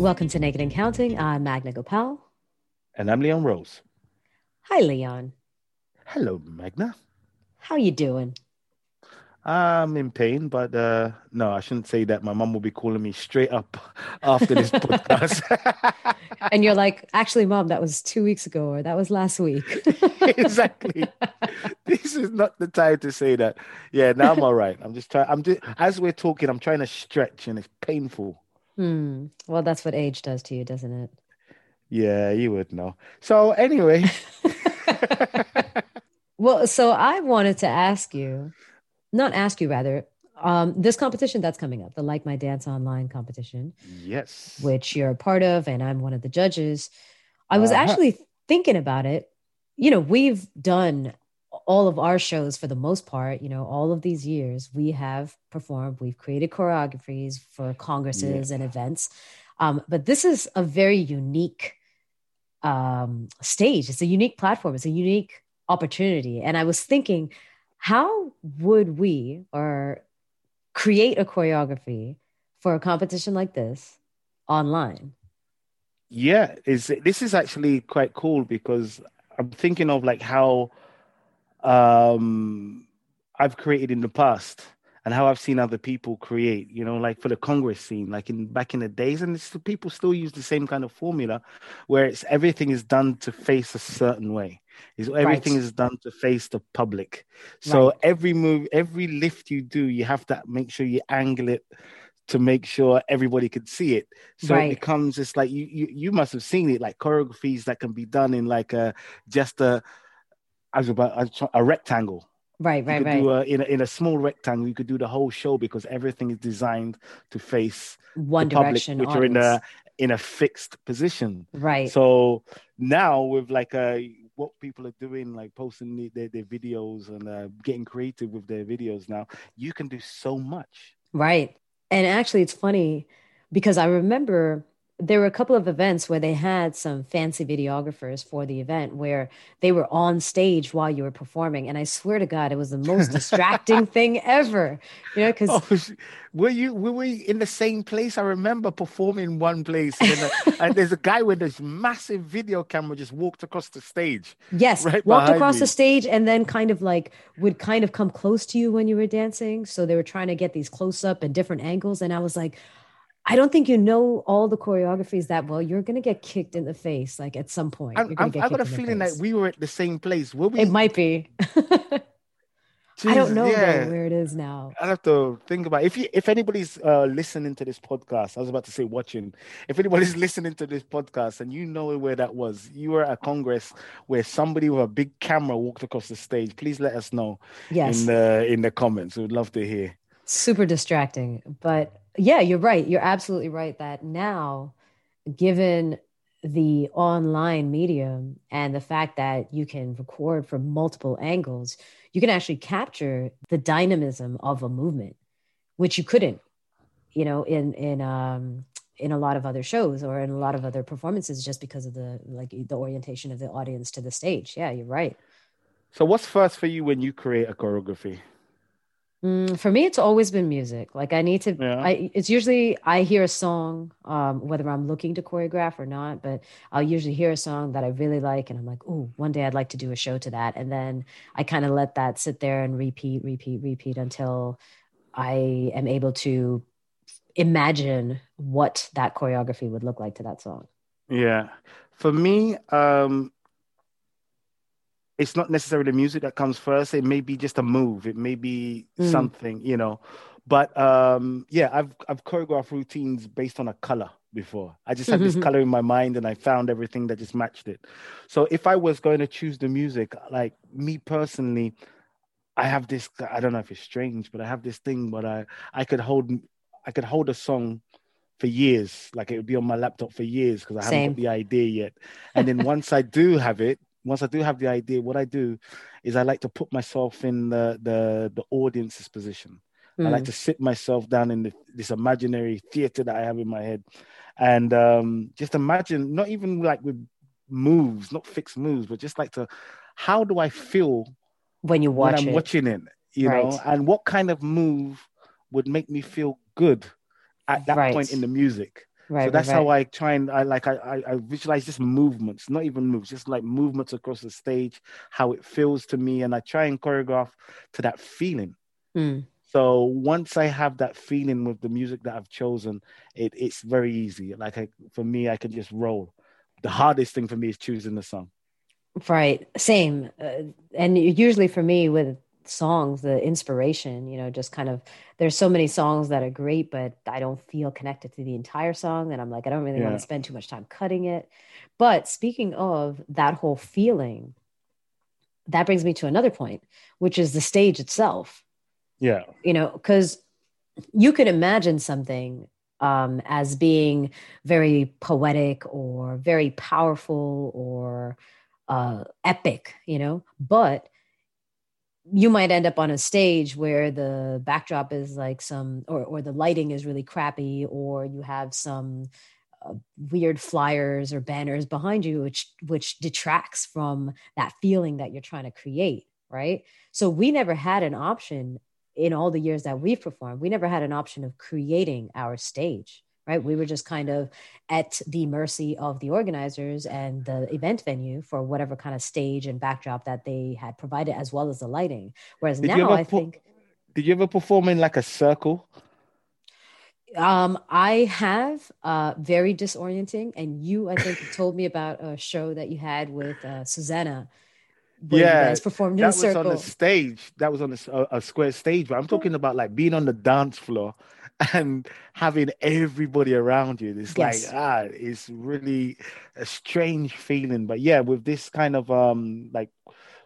Welcome to Naked and Counting. I'm Magna Gopal. And I'm Leon Rose. Hi, Leon. Hello, Magna. How you doing? I'm in pain, but uh, no, I shouldn't say that. My mom will be calling me straight up after this podcast. and you're like, actually, mom, that was two weeks ago, or that was last week. exactly. this is not the time to say that. Yeah, now I'm all right. I'm just trying. I'm just as we're talking. I'm trying to stretch, and it's painful. Hmm. Well, that's what age does to you, doesn't it? Yeah, you would know. So anyway. well, so I wanted to ask you, not ask you rather, um, this competition that's coming up, the Like My Dance Online competition. Yes. Which you're a part of, and I'm one of the judges. I was uh-huh. actually thinking about it. You know, we've done all of our shows for the most part, you know, all of these years, we have performed, we've created choreographies for congresses yeah. and events. Um, but this is a very unique um, stage. It's a unique platform. It's a unique opportunity. And I was thinking, how would we or create a choreography for a competition like this online? Yeah, is this is actually quite cool because I'm thinking of like how um, I've created in the past and how I've seen other people create, you know, like for the Congress scene, like in back in the days, and it's, people still use the same kind of formula where it's everything is done to face a certain way. Is everything right. is done to face the public. So right. every move, every lift you do, you have to make sure you angle it to make sure everybody could see it. So right. it becomes just like you, you you must have seen it, like choreographies that can be done in like a just a as about a rectangle. Right, right, right. A, in, a, in a small rectangle, you could do the whole show because everything is designed to face one direction, public, which audience. are in a in a fixed position. Right. So now with like a what people are doing, like posting their, their videos and uh, getting creative with their videos now, you can do so much. Right. And actually, it's funny because I remember there were a couple of events where they had some fancy videographers for the event where they were on stage while you were performing. And i swear to god it was the most distracting thing ever you know because oh, were you were we in the same place? I remember performing one place and, uh, and there's a guy with this massive video camera just walked across the stage yes right walked across me. the stage and then kind of like would kind of come close to you when you were dancing. So they were trying to get these close up and different angles. And i was like I don't think you know all the choreographies that well. You're gonna get kicked in the face, like at some point. i have got a feeling that we were at the same place. Were we? It might be. I don't know yeah. where it is now. I have to think about it. if you if anybody's uh, listening to this podcast. I was about to say watching. If anybody's listening to this podcast and you know where that was, you were at a congress where somebody with a big camera walked across the stage. Please let us know. Yes. in the in the comments. We'd love to hear. Super distracting, but yeah, you're right. You're absolutely right that now, given the online medium and the fact that you can record from multiple angles, you can actually capture the dynamism of a movement, which you couldn't, you know, in in um in a lot of other shows or in a lot of other performances just because of the like the orientation of the audience to the stage. Yeah, you're right. So what's first for you when you create a choreography? Mm, for me, it's always been music. Like I need to. Yeah. I it's usually I hear a song, um, whether I'm looking to choreograph or not. But I'll usually hear a song that I really like, and I'm like, "Oh, one day I'd like to do a show to that." And then I kind of let that sit there and repeat, repeat, repeat until I am able to imagine what that choreography would look like to that song. Yeah, for me, um, it's not necessarily the music that comes first. It may be just a move. It may be mm. something, you know. But um, yeah, I've I've choreographed routines based on a color before. I just had this color in my mind and I found everything that just matched it. So if I was going to choose the music, like me personally, I have this I don't know if it's strange, but I have this thing but I I could hold I could hold a song for years. Like it would be on my laptop for years because I haven't got the idea yet. And then once I do have it, once I do have the idea, what I do is I like to put myself in the the, the audience's position. Mm. I like hmm. to sit myself down in the, this imaginary theater that I have in my head, and um, just imagine, not even like with moves, not fixed moves, but just like to, how do I feel when you watch when I'm it? watching it, you right. know, and what kind of move would make me feel good at that right. point in the music. Right. So that's right, how right. I try and I like I, I I visualize just movements, not even moves, just like movements across the stage, how it feels to me, and I try and choreograph to that feeling. Mm. So once I have that feeling with the music that I've chosen, it, it's very easy. Like I, for me, I can just roll. The hardest thing for me is choosing the song. Right. Same. Uh, and usually for me with songs, the inspiration, you know, just kind of there's so many songs that are great, but I don't feel connected to the entire song. And I'm like, I don't really Yeah. want to spend too much time cutting it. But speaking of that whole feeling, that brings me to another point, which is the stage itself. Yeah. You know, because you could imagine something um, as being very poetic or very powerful or uh, epic, you know, but you might end up on a stage where the backdrop is like some, or, or the lighting is really crappy, or you have some uh, weird flyers or banners behind you, which which detracts from that feeling that you're trying to create, right? So we never had an option in all the years that we've performed. We never had an option of creating our stage right? We were just kind of at the mercy of the organizers and the event venue for whatever kind of stage and backdrop that they had provided, as well as the lighting. Whereas Did now, I think Did you ever perform in like a circle? um, I have uh, very disorienting, and you, I think, told me about a show that you had with uh, Susanna. Yeah, performed in That a was circle. on the stage. That was on a square stage. But I'm talking about like being on the dance floor and having everybody around you. It's Yes. like ah, it's really a strange feeling. But yeah, with this kind of um like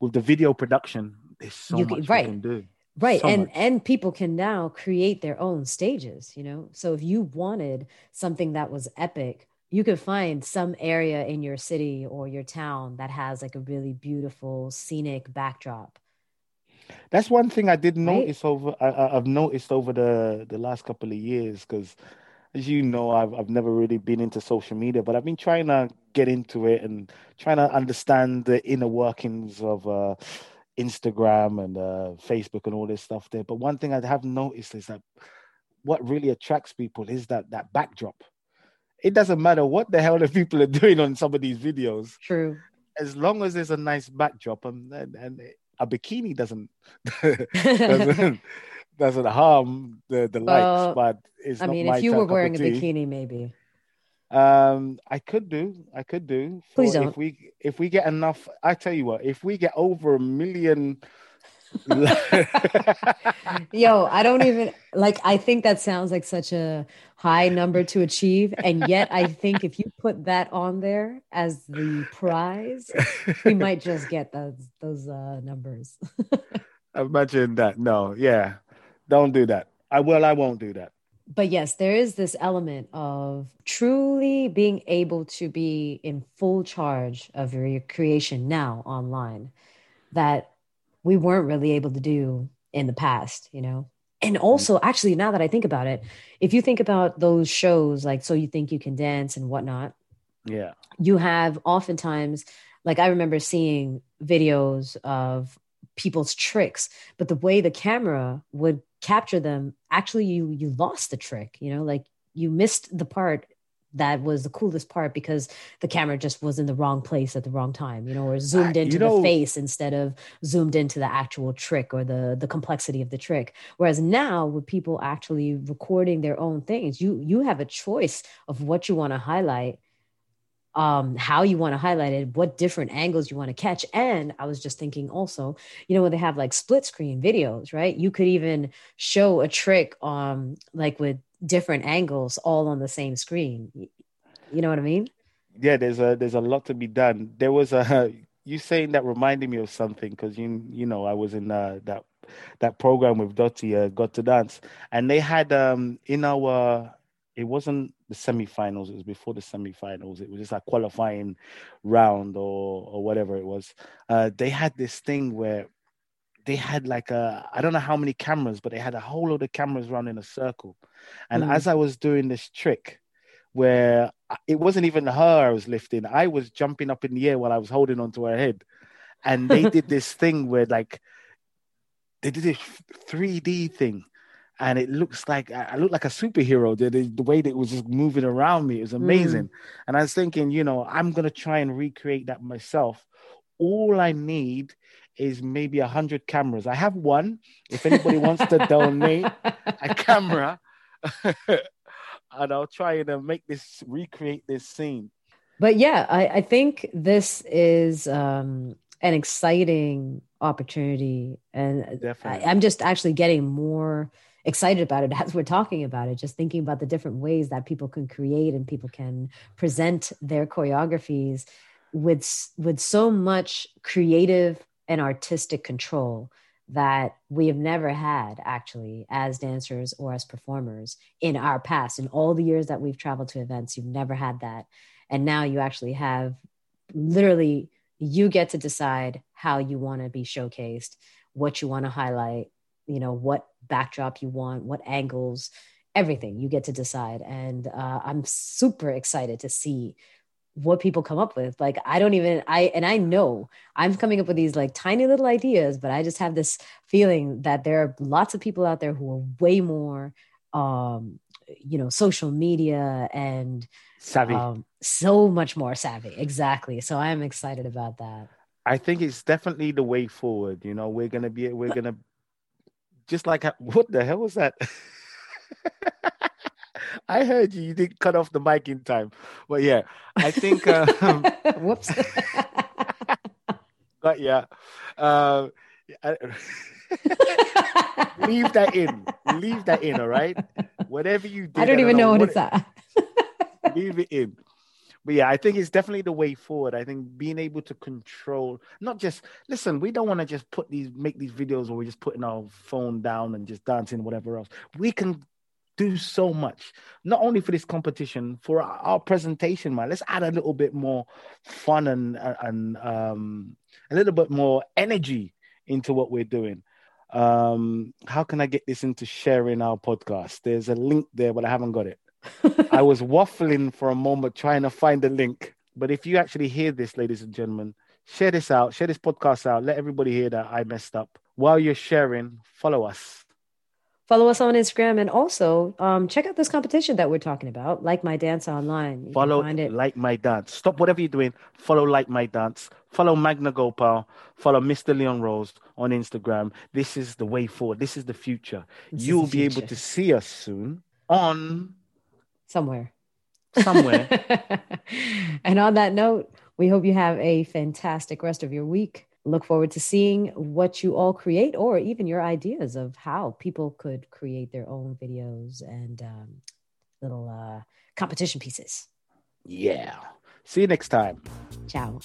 with the video production, there's so You can- much right. we can do. right So and much. and people can now create their own stages you know so if you wanted something that was epic you could find some area in your city or your town that has like a really beautiful scenic backdrop That's one thing I did Right. notice over. I, I've noticed over the the last couple of years because, as you know, I've I've never really been into social media, but I've been trying to get into it and trying to understand the inner workings of uh, Instagram and uh, Facebook and all this stuff there. But one thing I have noticed is that what really attracts people is that that backdrop. It doesn't matter what the hell the people are doing on some of these videos, true as long as there's a nice backdrop and and, and a bikini doesn't doesn't doesn't harm the the Well, lights, but it's i mean if you were wearing a bikini maybe Um, I could do, I could do. Please don't. If we if we get enough, I tell you what, if we get over a million. yo i don't even like i think that sounds like such a high number to achieve and yet i think if you put that on there as the prize we might just get those those uh numbers Imagine that. No, yeah, don't do that. I will. I won't do that. but yes there is this element of truly being able to be in full charge of your creation now online that we weren't really able to do in the past you know? And mm-hmm. also actually now that i think about it if you think about those shows like so you think you can dance and whatnot Yeah, you have oftentimes like i remember seeing videos of people's tricks but the way the camera would capture them actually you you lost the trick you know? Like you missed the part that was the coolest part because the camera just was in the wrong place at the wrong time you know or zoomed I- into you know- the face instead of zoomed into the actual trick or the the complexity of the trick. Whereas now with people actually recording their own things you you have a choice of what you want to highlight um how you want to highlight it what different angles you want to catch. And i was just thinking also you know when they have like split screen videos right? You could even show a trick um like with different angles all on the same screen you know what i mean yeah. There's a there's a lot to be done. There was a you saying that reminded me of something because you you know I was in uh, that that program with Dottie, uh, Got to Dance, and they had um in our it wasn't the semifinals. It was before the semifinals. It was just a qualifying round or or whatever it was. Uh, they had this thing where they had like a I don't know how many cameras, but they had a whole load of cameras running in a circle. And Mm. as I was doing this trick, where it wasn't even her I was lifting, I was jumping up in the air while I was holding onto her head, and they did this thing where like they did this 3D thing, and it looks like I look like a superhero. The, the, way that it was just moving around me it was amazing. Mm. And I was thinking, you know, I'm gonna try and recreate that myself. All I need is maybe a hundred cameras. I have one. If anybody wants to donate a camera, and I'll try and uh, make this recreate this scene. But yeah, I, I think this is um, an exciting opportunity, and I, I'm just actually getting more excited about it as we're talking about it. Just thinking about the different ways that people can create and people can present their choreographies with with so much creative and artistic control that we have never had actually as dancers or as performers in our past. In all the years that we've traveled to events you've never had that. And now you actually have literally you get to decide how you want to be showcased what you want to highlight you know what backdrop you want what angles everything you get to decide. And uh, i'm super excited to see what people come up with. Like i don't even i and i know i'm coming up with these like tiny little ideas but i just have this feeling that there are lots of people out there who are way more um you know social media and savvy. um, so much more savvy. Exactly. So i'm excited about that. I think it's definitely the way forward you know? We're gonna be we're gonna just like what the hell was that I heard you. You didn't cut off the mic in time, but yeah, I think. Um, Whoops. but yeah, uh, leave that in. Leave that in. All right. Whatever you do, I don't even know, know what, what it's at. leave it in. But yeah, I think it's definitely the way forward. I think being able to control, not just listen, we don't want to just put these, make these videos where we're just putting our phone down and just dancing, whatever else. We can do so much, not only for this competition, for our, our presentation, man. Let's add a little bit more fun and and um, a little bit more energy into what we're doing. Um, how can I get this into sharing our podcast? There's a link there, but I haven't got it. I was waffling for a moment trying to find the link. But if you actually hear this, ladies and gentlemen, share this out, share this podcast out, let everybody hear that I messed up. While you're sharing, follow us follow us on Instagram and also um, check out this competition that we're talking about, Like My Dance Online. You follow Like My Dance. Stop whatever you're doing. Follow Like My Dance. Follow Magna Gopal. Follow Mr. Leon Rose on Instagram. This is the way forward. This is the future. This You'll be able to see us soon on somewhere. Somewhere. and on that note, we hope you have a fantastic rest of your week look forward to seeing what you all create or even your ideas of how people could create their own videos and um, little uh, competition pieces. Yeah. See you next time. Ciao.